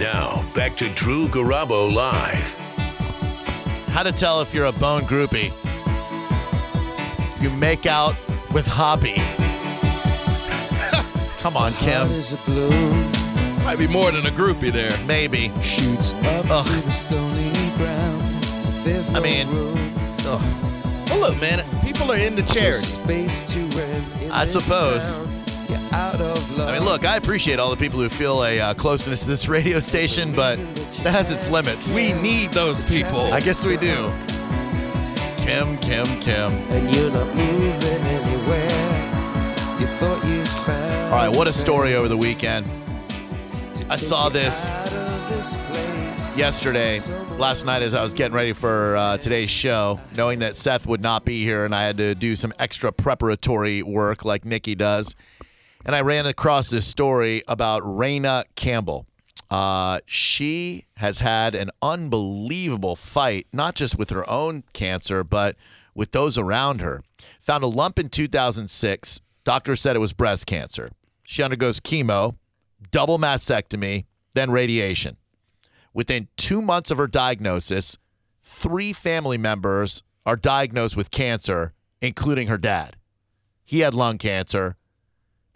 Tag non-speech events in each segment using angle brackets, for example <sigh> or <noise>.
Now, back to Drew Garabo Live. How to tell if you're a bone groupie. You make out with Hoppy. <laughs> Come on, Kim. Is a blue, Might be more than a groupie there. Maybe. shoots up Ugh. to the stony ground. There's no mean- room Ugh. Well, look, man, people are into or charity. space to rent I suppose. town. You're out of love. I mean, look, I appreciate all the people who feel a uh, closeness to this <laughs> radio station, but that has its limits. We need those people. I guess we do. Kim, Kim, Kim. and you're not moving anywhere. You thought you found. All right, what a a story over the weekend. I saw this this yesterday, last night, as I was getting ready for uh, today's show, knowing that Seth would not be here and I had to do some extra preparatory work like Nikki does. And I ran across this story about Raina Campbell. Uh, she has had an unbelievable fight, not just with her own cancer, but with those around her. Found a lump in 2006. Doctor said it was breast cancer. She undergoes chemo, double mastectomy, then radiation. Within two months of her diagnosis, three family members are diagnosed with cancer, including her dad. He had lung cancer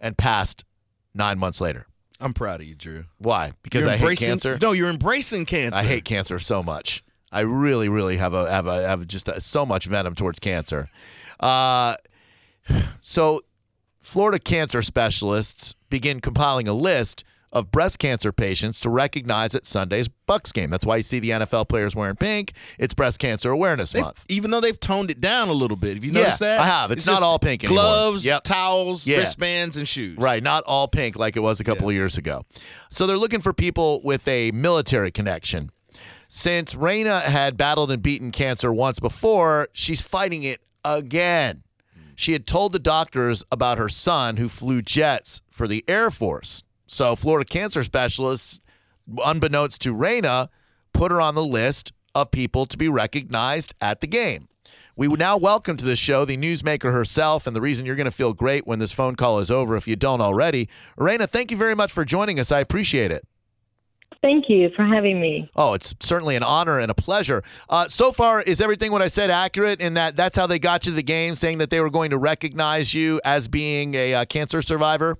and passed nine months later. I'm proud of you, Drew. Why? Because You're I hate cancer. No, you're embracing cancer. I hate cancer so much. I really, really have a have a have just a, so much venom towards cancer. Uh, <sighs> so, Florida cancer specialists begin compiling a list of breast cancer patients to recognize at Sunday's Bucks game. That's why you see the NFL players wearing pink. It's Breast Cancer Awareness They've- Month. even though they've toned it down a little bit. Have you Yeah, noticed that? I have. It's not all pink anymore. Gloves, Yep. towels, Yeah. wristbands, and shoes. Right, not all pink like it was a couple of years ago. So they're looking for people with a military connection. Since Raina had battled and beaten cancer once before, she's fighting it again. She had told the doctors about her son who flew jets for the Air Force. So Florida cancer specialists, unbeknownst to Raina, put her on the list of people to be recognized at the game. We now welcome to the show the newsmaker herself, and the reason you're going to feel great when this phone call is over, if you don't already. Raina, thank you very much for joining us. I appreciate it. Thank you for having me. Oh, it's certainly an honor and a pleasure. Uh, so far, is everything what I said accurate in that that's how they got you to the game, saying that they were going to recognize you as being a uh, cancer survivor?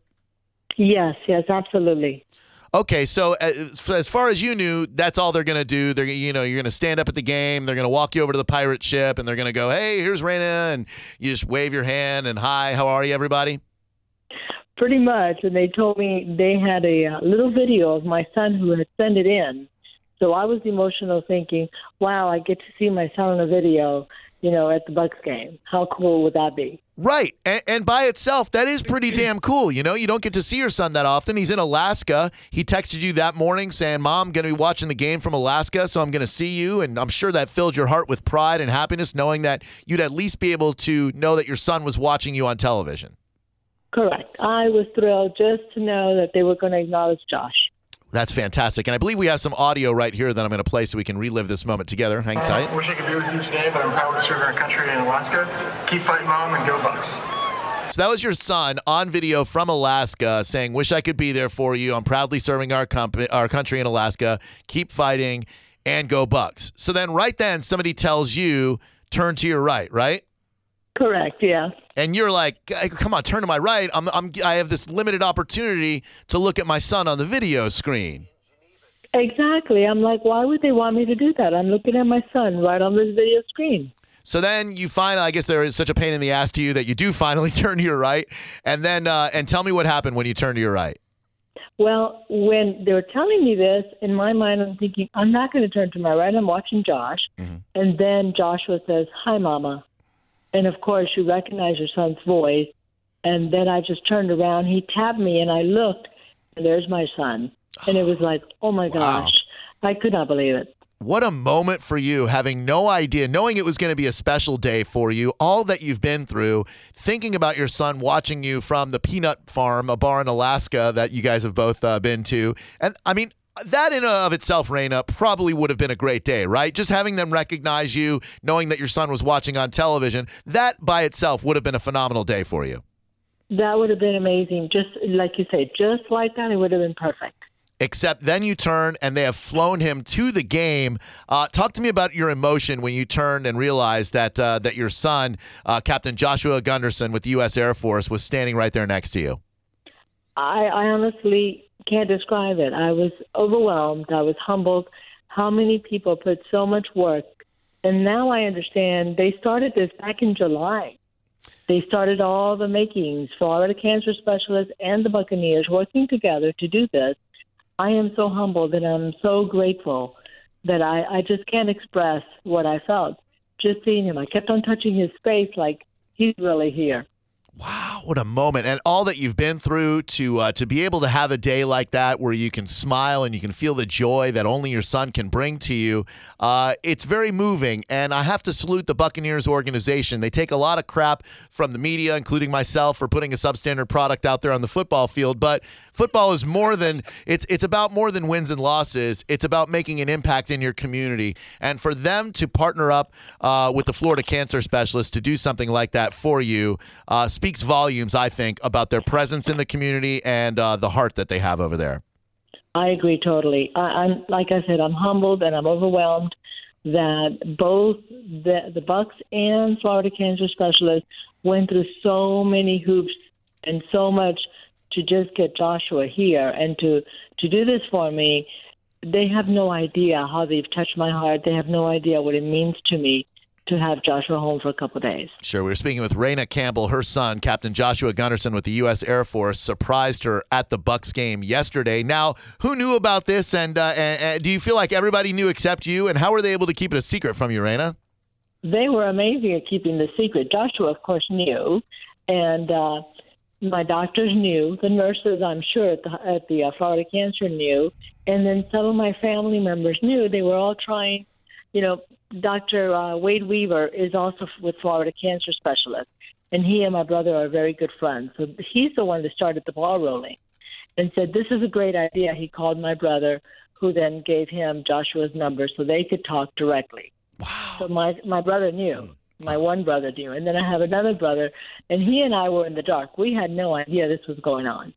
Yes, yes, absolutely. Okay, so uh, as, as far as you knew, that's all they're going to do. They're you know you're going to stand up at the game. They're going to walk you over to the pirate ship, and they're going to go, "Hey, here's Raina," and you just wave your hand and hi, how are you, everybody? Pretty much. And they told me they had a uh, little video of my son who had sent it in. So I was emotional thinking, wow, I get to see my son on a video, you know, at the Bucks game. How cool would that be? Right. And, and by itself, that is pretty mm-hmm. damn cool. You know, you don't get to see your son that often. He's in Alaska. He texted you that morning saying, Mom, going to be watching the game from Alaska, so I'm going to see you. And I'm sure that filled your heart with pride and happiness knowing that you'd at least be able to know that your son was watching you on television. Correct. I was thrilled just to know that they were going to acknowledge Josh. That's fantastic. And I believe we have some audio right here that I'm going to play so we can relive this moment together. Hang uh, tight. Wish I could be with you today, but I'm proud to serve our country in Alaska. Keep fighting, Mom, and go Bucks. So that was your son on video from Alaska saying, "Wish I could be there for you. I'm proudly serving our company, our country in Alaska. Keep fighting and go Bucks." So then, right then, somebody tells you, "Turn to your right," right? Correct, yeah. And you're like, "Come on, turn to my right. I'm, I'm, I have this limited opportunity to look at my son on the video screen." Exactly. I'm like, why would they want me to do that? I'm looking at my son right on this video screen. So then you find, I guess there is such a pain in the ass to you that you do finally <laughs> turn to your right, and then uh, and tell me what happened when you turned to your right. Well, when they were telling me this, in my mind, I'm thinking, I'm not going to turn to my right. I'm watching Josh. And then Joshua says, Hi, Mama. And of course, you recognize your son's voice. And then I just turned around. He tapped me, and I looked, and there's my son. And it was like, oh my gosh. I could not believe it. What a moment for you, having no idea, knowing it was going to be a special day for you, all that you've been through, thinking about your son watching you from the peanut farm, a bar in Alaska that you guys have both uh, been to. And I mean, that in and of itself, Raina, probably would have been a great day, right? Just having them recognize you, knowing that your son was watching on television, that by itself would have been a phenomenal day for you. That would have been amazing. Just like you say, just like that, it would have been perfect. except then you turn and they have flown him to the game. Uh, talk to me about your emotion when you turned and realized that uh, that your son, uh, Captain Joshua Gunderson with the U.S. Air Force, was standing right there next to you. I, I honestly can't describe it. I was overwhelmed. I was humbled. How many people put so much work, and now I understand. They started this back in July. They started all the makings, Florida Cancer Specialists and the Buccaneers working together to do this. I am so humbled and I'm so grateful that I, I just can't express what I felt just seeing him. I kept on touching his face like he's really here. Wow, what a moment! And all that you've been through to uh, to be able to have a day like that where you can smile and you can feel the joy that only your son can bring to you. Uh, it's very moving, and I have to salute the Buccaneers organization. They take a lot of crap from the media, including myself, for putting a substandard product out there on the football field. But football is more than it's it's about more than wins and losses. It's about making an impact in your community, and for them to partner up uh, with the Florida Cancer Specialists to do something like that for you uh, speaks volumes, I think, about their presence in the community and uh, the heart that they have over there. I agree totally. I, I'm like I said, I'm humbled and I'm overwhelmed that both the the Bucks and Florida Cancer Specialists went through so many hoops and so much to just get Joshua here and to to do this for me. They have no idea how they've touched my heart. They have no idea what it means to me to have Joshua home for a couple of days. Sure. We were speaking with Raina Campbell. Her son, Captain Joshua Gunderson with the U.S. Air Force, surprised her at the Bucks game yesterday. Now, who knew about this? And, uh, and, and do you feel like everybody knew except you? And how were they able to keep it a secret from you, Raina? They were amazing at keeping the secret. Joshua, of course, knew, and uh, my doctors knew. The nurses, I'm sure, at the, at the uh, Florida Cancer knew, and then some of my family members knew. They were all trying. You know, Dr. Uh, Wade Weaver is also with Florida Cancer Specialist, and he and my brother are very good friends. So he's the one that started the ball rolling, and said this is a great idea. He called my brother, who then gave him Joshua's number so they could talk directly. Wow! So my my brother knew. My one brother knew, and then I have another brother, and he and I were in the dark. We had no idea this was going on.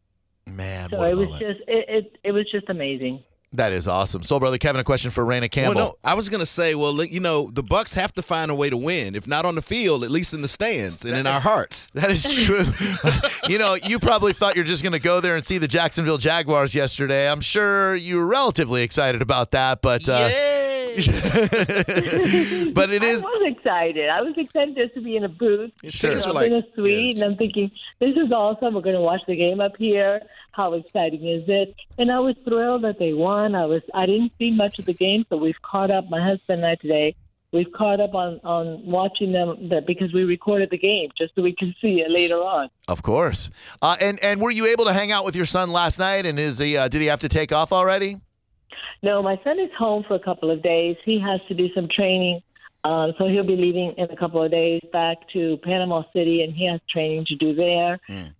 Man, So it was moment. just it, it it was just amazing. That is awesome. Soul Brother Kevin, a question for Raina Campbell. Well, no, I was gonna say, well, you know, the Bucks have to find a way to win, if not on the field, at least in the stands and in our hearts. <laughs> That is true. <laughs> you know, you probably thought you're just going to go there and see the Jacksonville Jaguars yesterday. I'm sure you were relatively excited about that, but uh, <laughs> but it is I was excited. I was excited just to be in a booth, Sure. you know, like- in a suite, and I'm thinking, this is awesome. We're going to watch the game up here. How exciting is it? And I was thrilled that they won. I was. I didn't see much of the game, so we've caught up. My husband and I today. We've caught up on on watching them that because we recorded the game just so we can see it later on. Of course. Uh, and and were you able to hang out with your son last night? And is he uh, did he have to take off already? No, my son is home for a couple of days. He has to do some training, um, so he'll be leaving in a couple of days back to Panama City, and he has training to do there.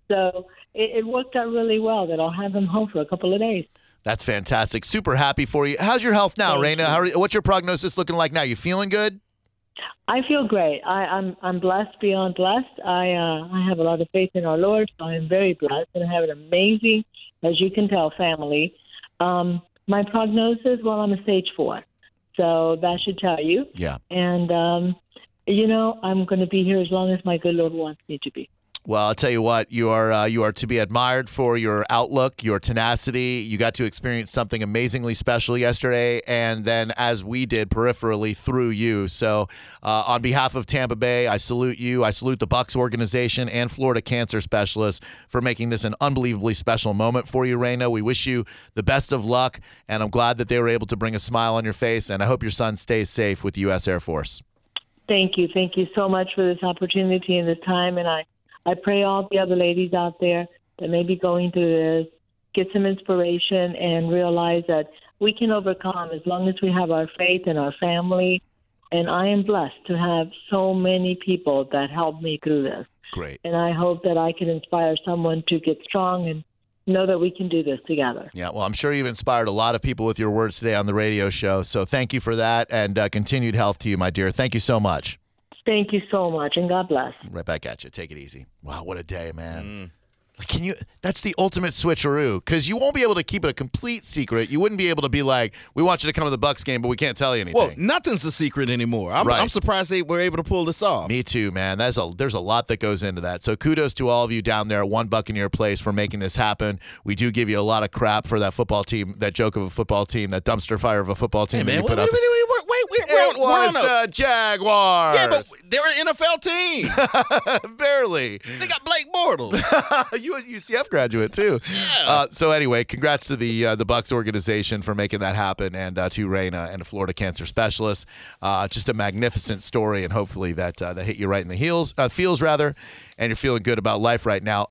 So it, it worked out really well that I'll have him home for a couple of days. That's fantastic. Super happy for you. How's your health now, Thank Raina? How are, what's your prognosis looking like now? You feeling good? I feel great. I, I'm I'm blessed beyond blessed. I uh, I have a lot of faith in our Lord, so I am very blessed, and I have an amazing, as you can tell, family. Um, my prognosis, well, I'm a stage four, so that should tell you. Yeah. And um, you know, I'm going to be here as long as my good Lord wants me to be. Well, I'll tell you what, you are uh, you are to be admired for your outlook, your tenacity. You got to experience something amazingly special yesterday, and then as we did peripherally through you. So, uh, on behalf of Tampa Bay, I salute you. I salute the Bucks organization and Florida Cancer Specialists for making this an unbelievably special moment for you, Raina. We wish you the best of luck, and I'm glad that they were able to bring a smile on your face. And I hope your son stays safe with the U.S. Air Force. Thank you, thank you so much for this opportunity and this time, and I I pray all the other ladies out there that may be going through this get some inspiration and realize that we can overcome as long as we have our faith and our family. And I am blessed to have so many people that help me through this. Great. And I hope that I can inspire someone to get strong and know that we can do this together. Yeah, well, I'm sure you've inspired a lot of people with your words today on the radio show. So thank you for that and uh, continued health to you, my dear. Thank you so much. Thank you so much, and God bless. Right back at you. Take it easy. Wow, what a day, man. Mm. Can you? That's the ultimate switcheroo because you won't be able to keep it a complete secret. You wouldn't be able to be like, "We want you to come to the Bucks game, but we can't tell you anything." Well, nothing's a secret anymore. I'm, Right. I'm surprised they were able to pull this off. Me too, man. That's a there's a lot that goes into that. So kudos to all of you down there at One Buccaneer Place for making this happen. We do give you a lot of crap for that football team, that joke of a football team, that dumpster fire of a football team Hey, that man, you wait, put wait, up. wait, wait, we're It on- we're was on a- the Jaguars. Yeah, but they're an NFL team. <laughs> barely. they got Blake Bortles. you a UCF graduate too. Uh, so anyway, congrats to the uh, the Bucks organization for making that happen, and uh, to Raina and a Florida cancer specialist. Uh, just a magnificent story, and hopefully that uh, that hit you right in the heels, uh, feels rather, and you're feeling good about life right now.